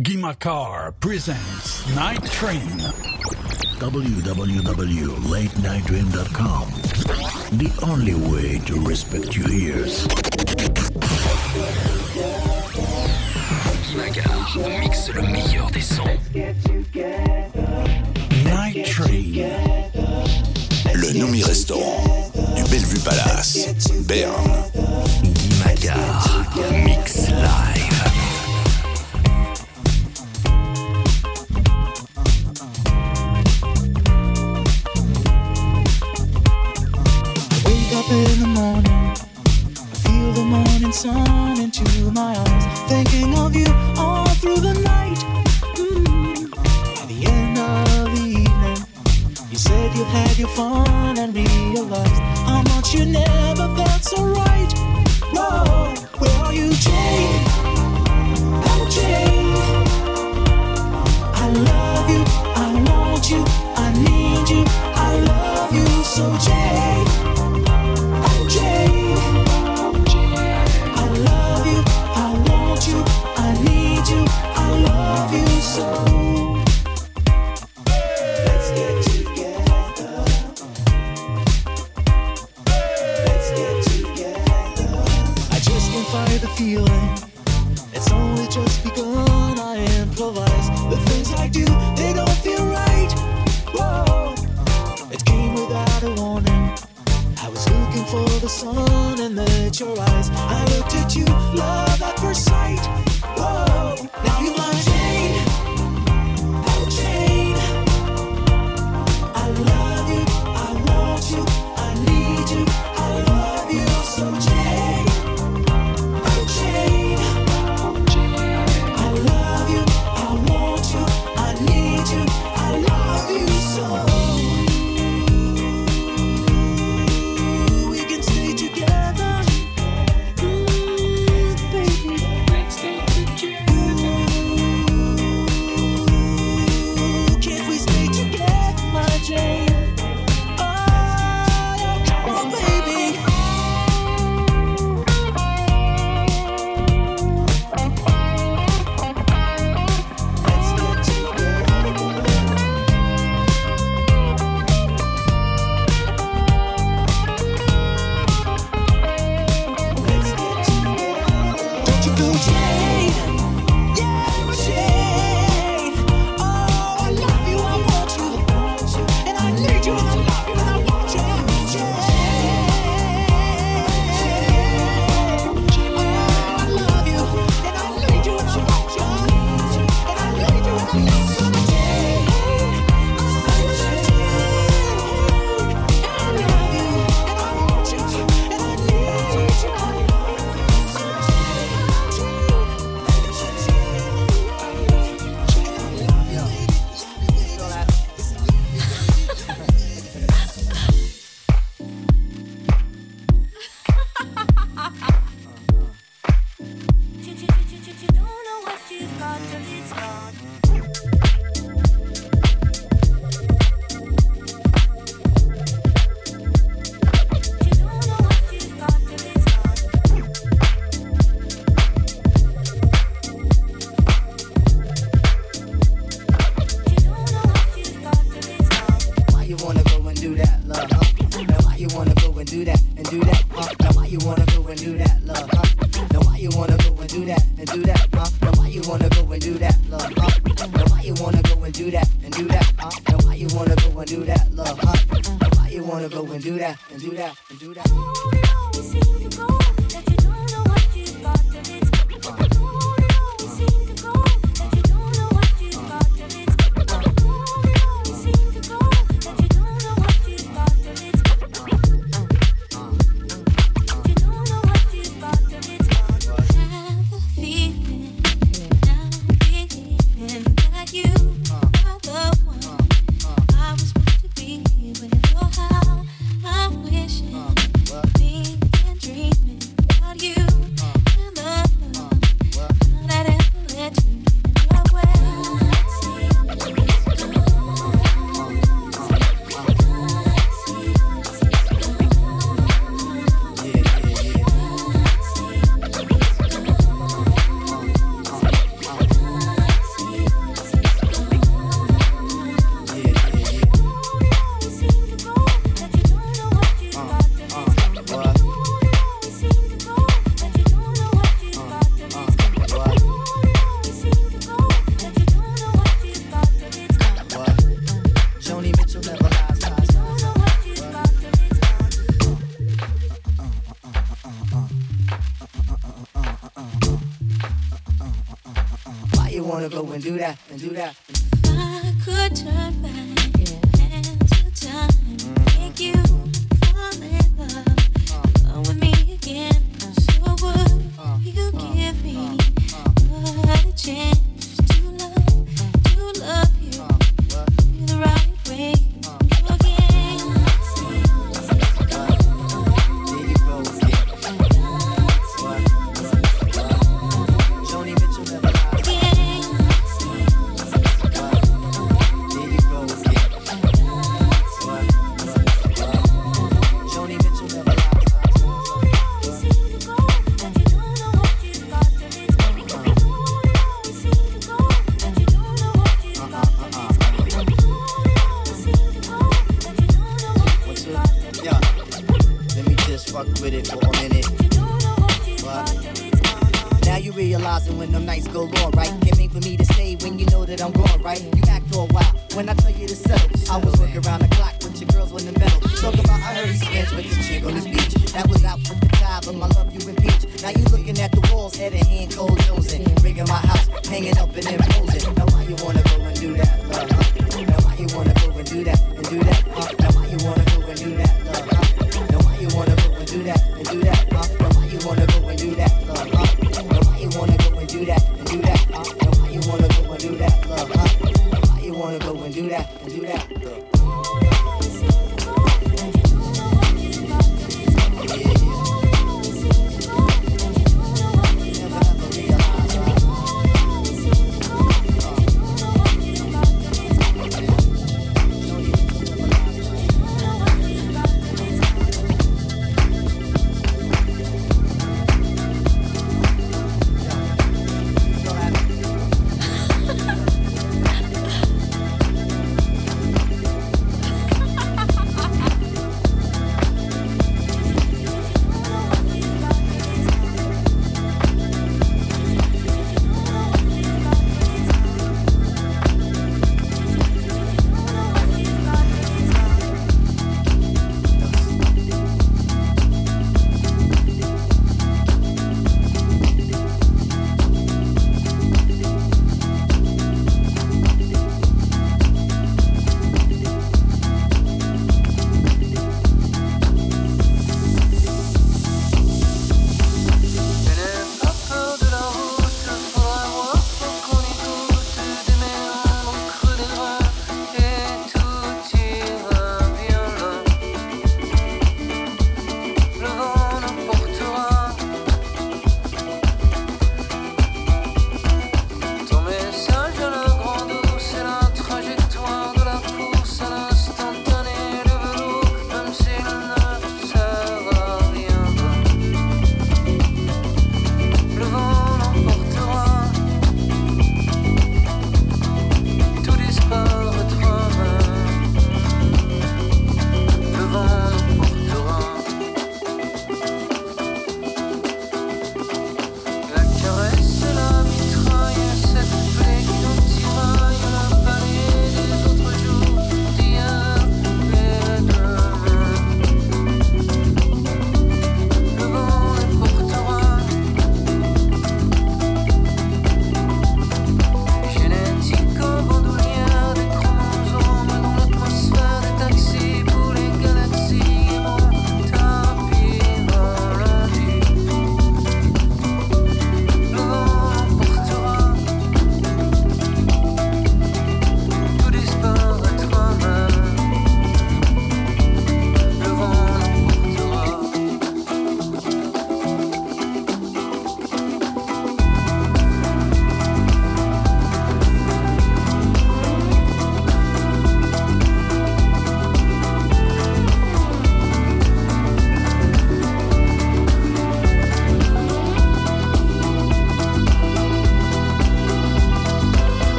Guy Macar presents Night Train. www.latenightdream.com. The only way to respect your ears. Guimacar mixe le meilleur des sons. Night Train. Le Nomi Restaurant du Bellevue Palace, Berne. Guimacar mixe live. sun into my eyes, thinking of you all through the night. Mm-hmm. At the end of the evening, you said you had your fun.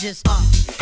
just off.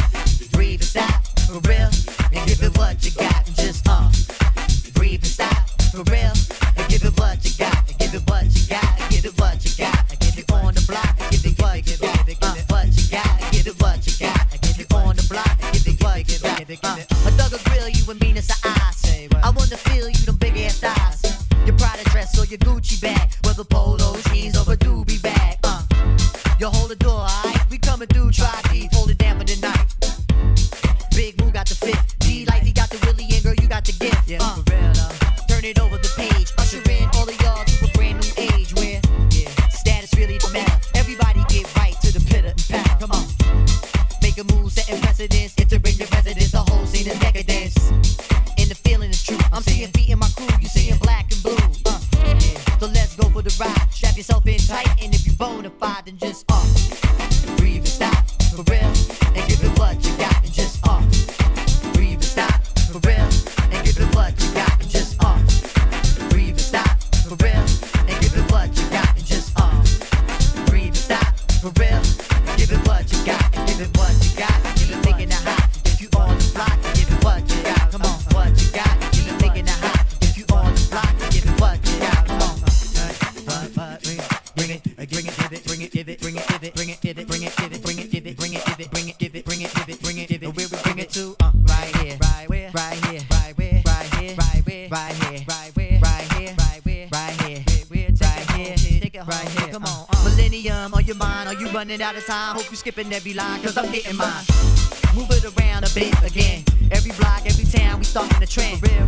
Out of time. Hope you're skipping every line, cause I'm hitting mine. Move it around a bit again. Every block, every town, we starting a trend. For real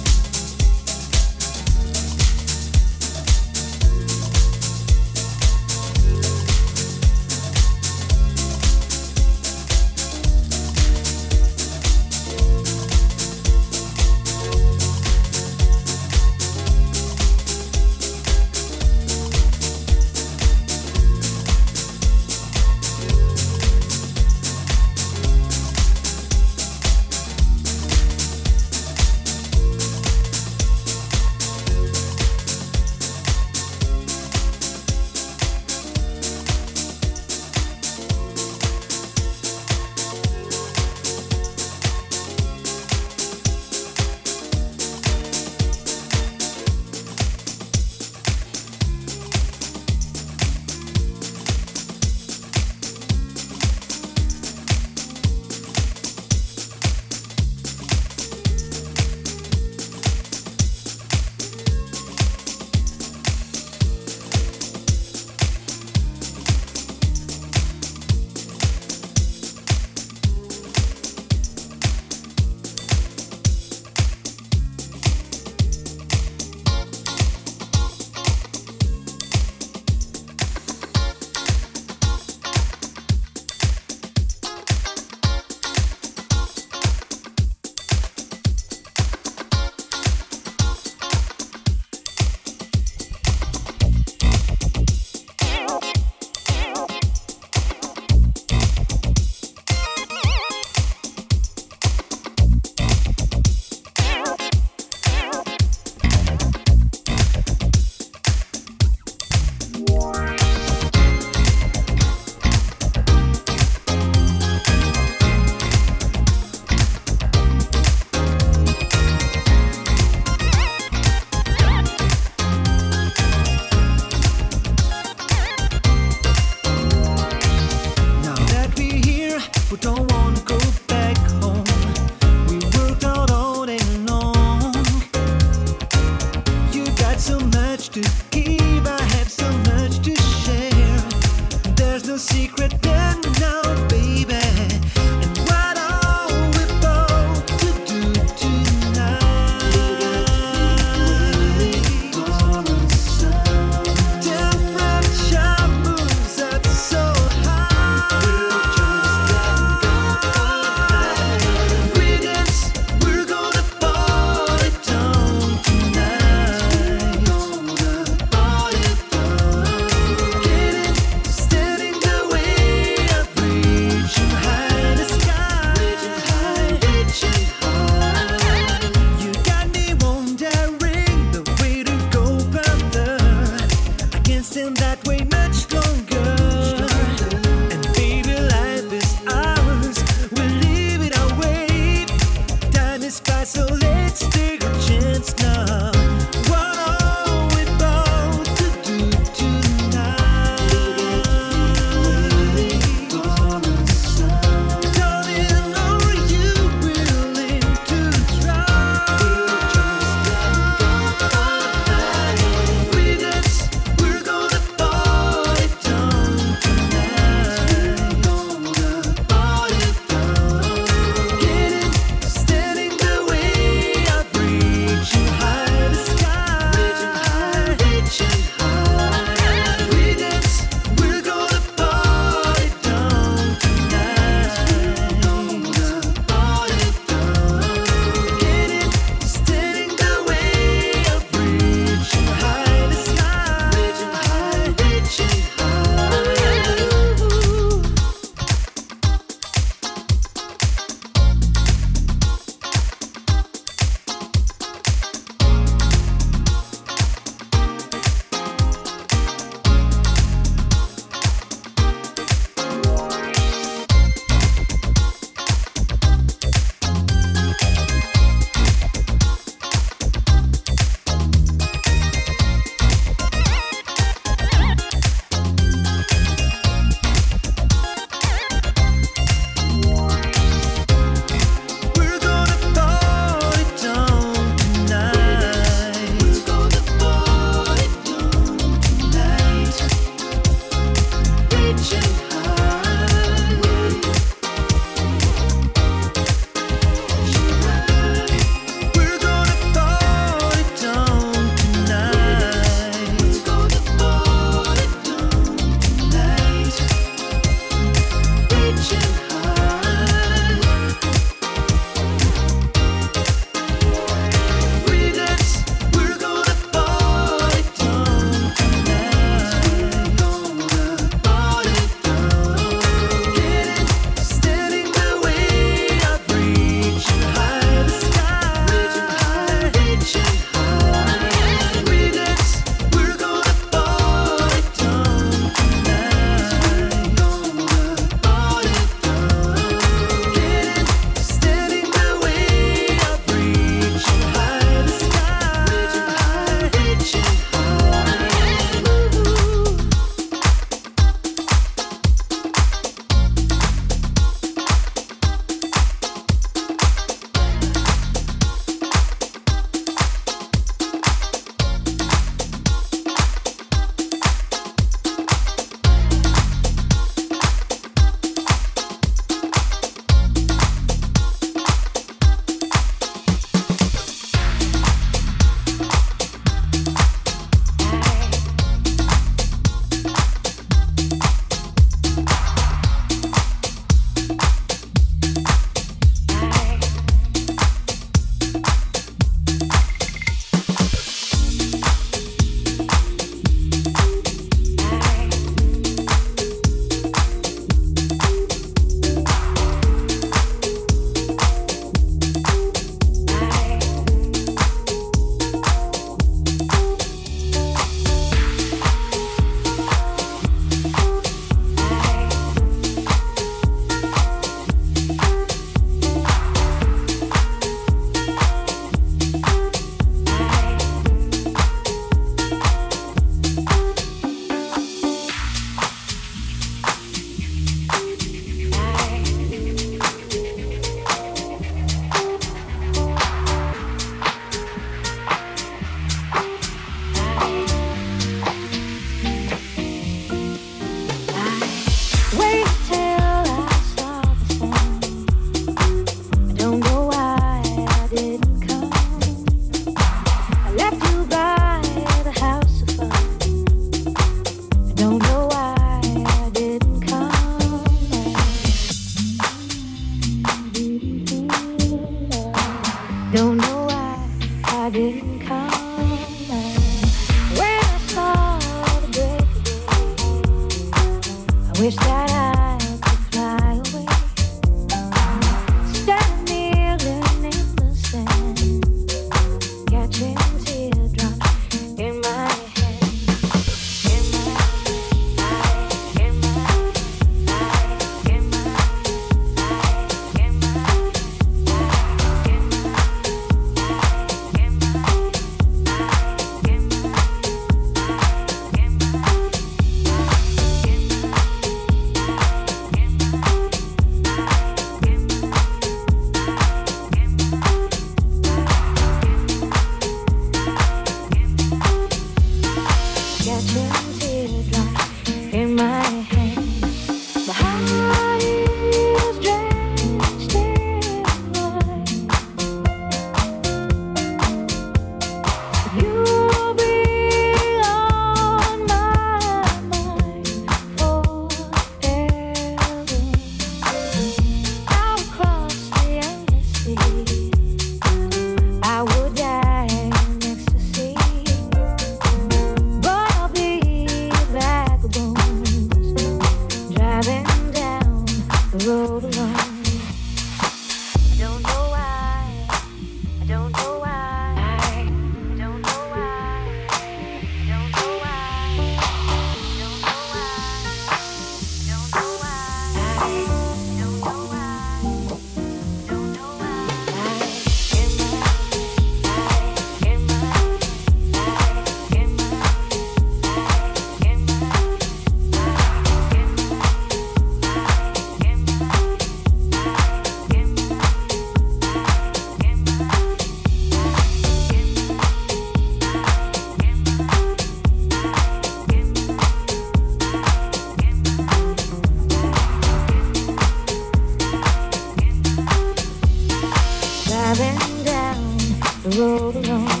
Driving down the road alone.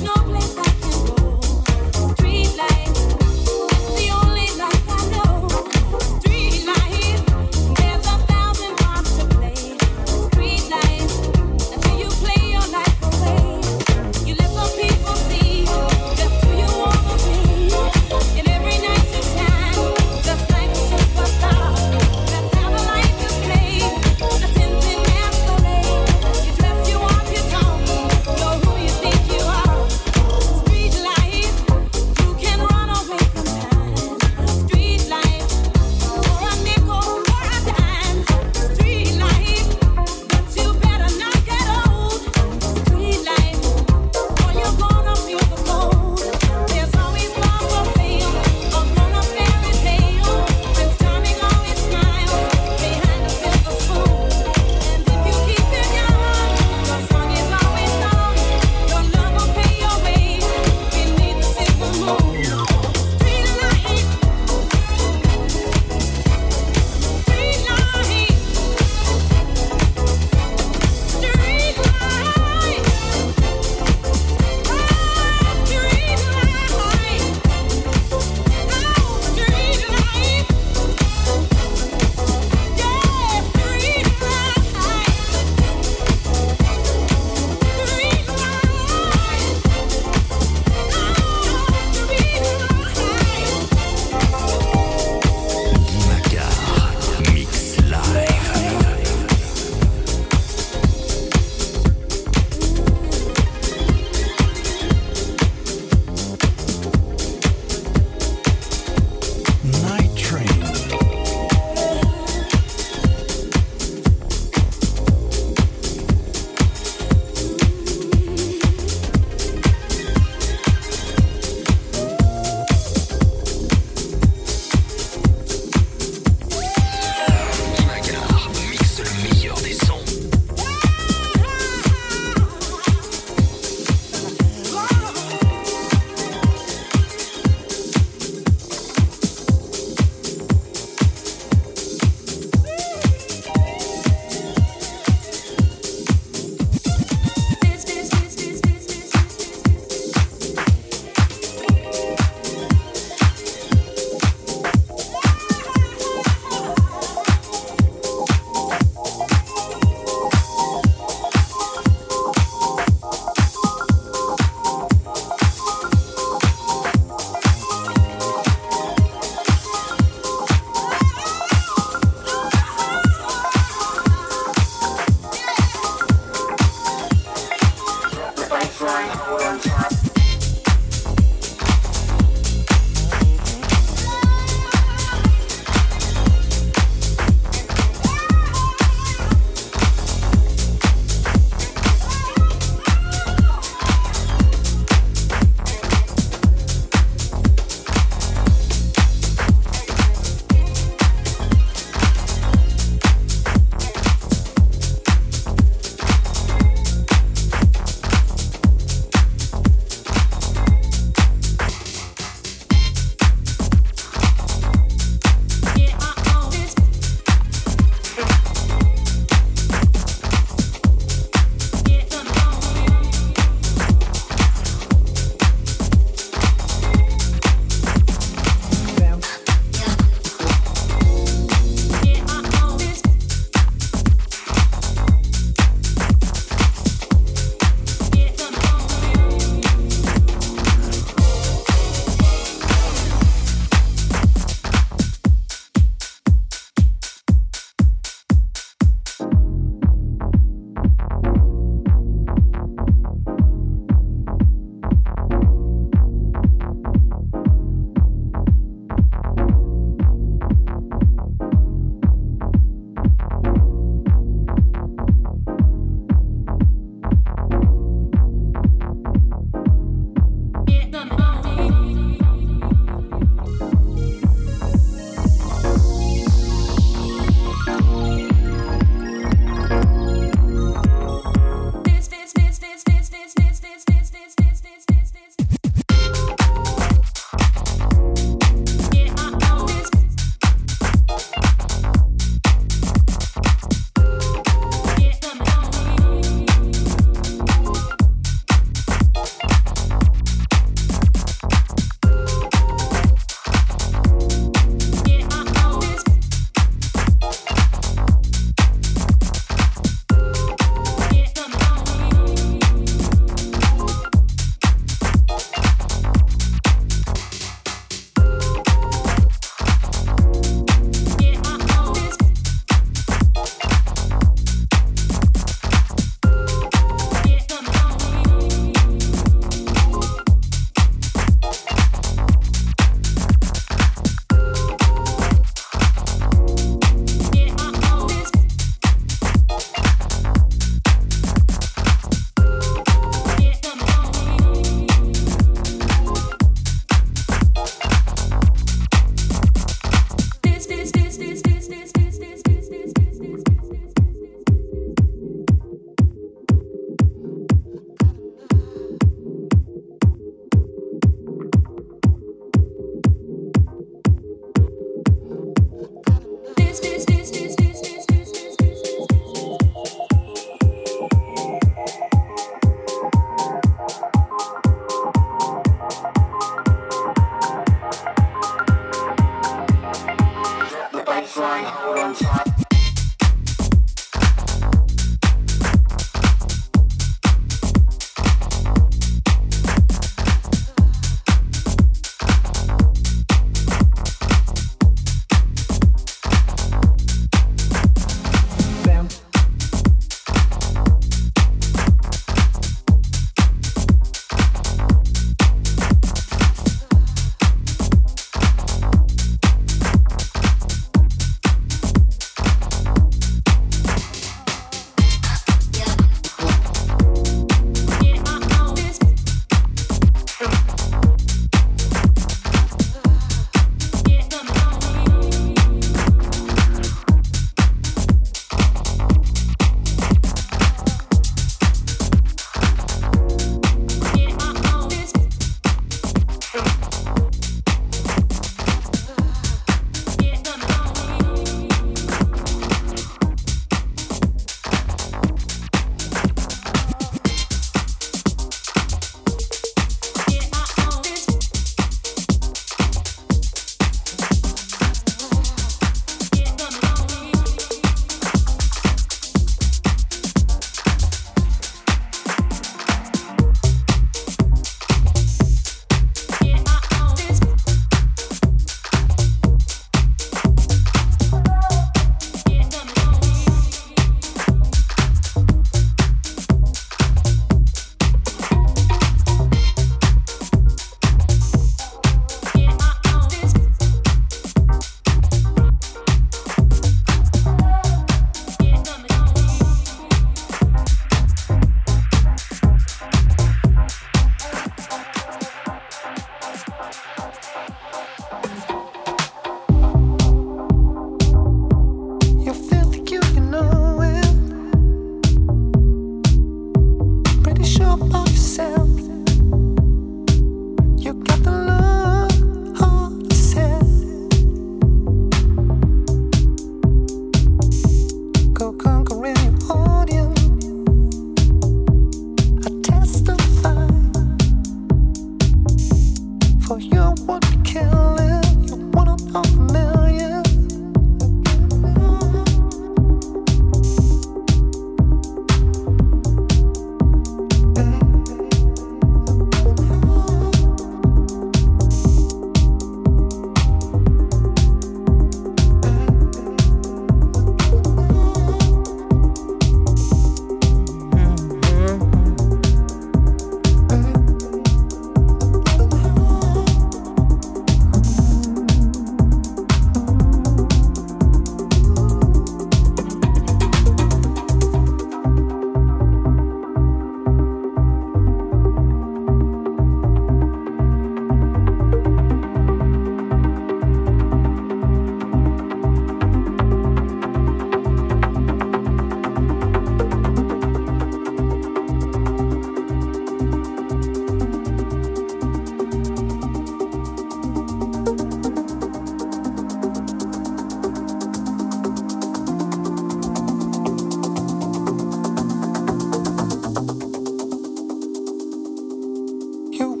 Who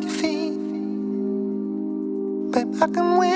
your feet, babe. I can out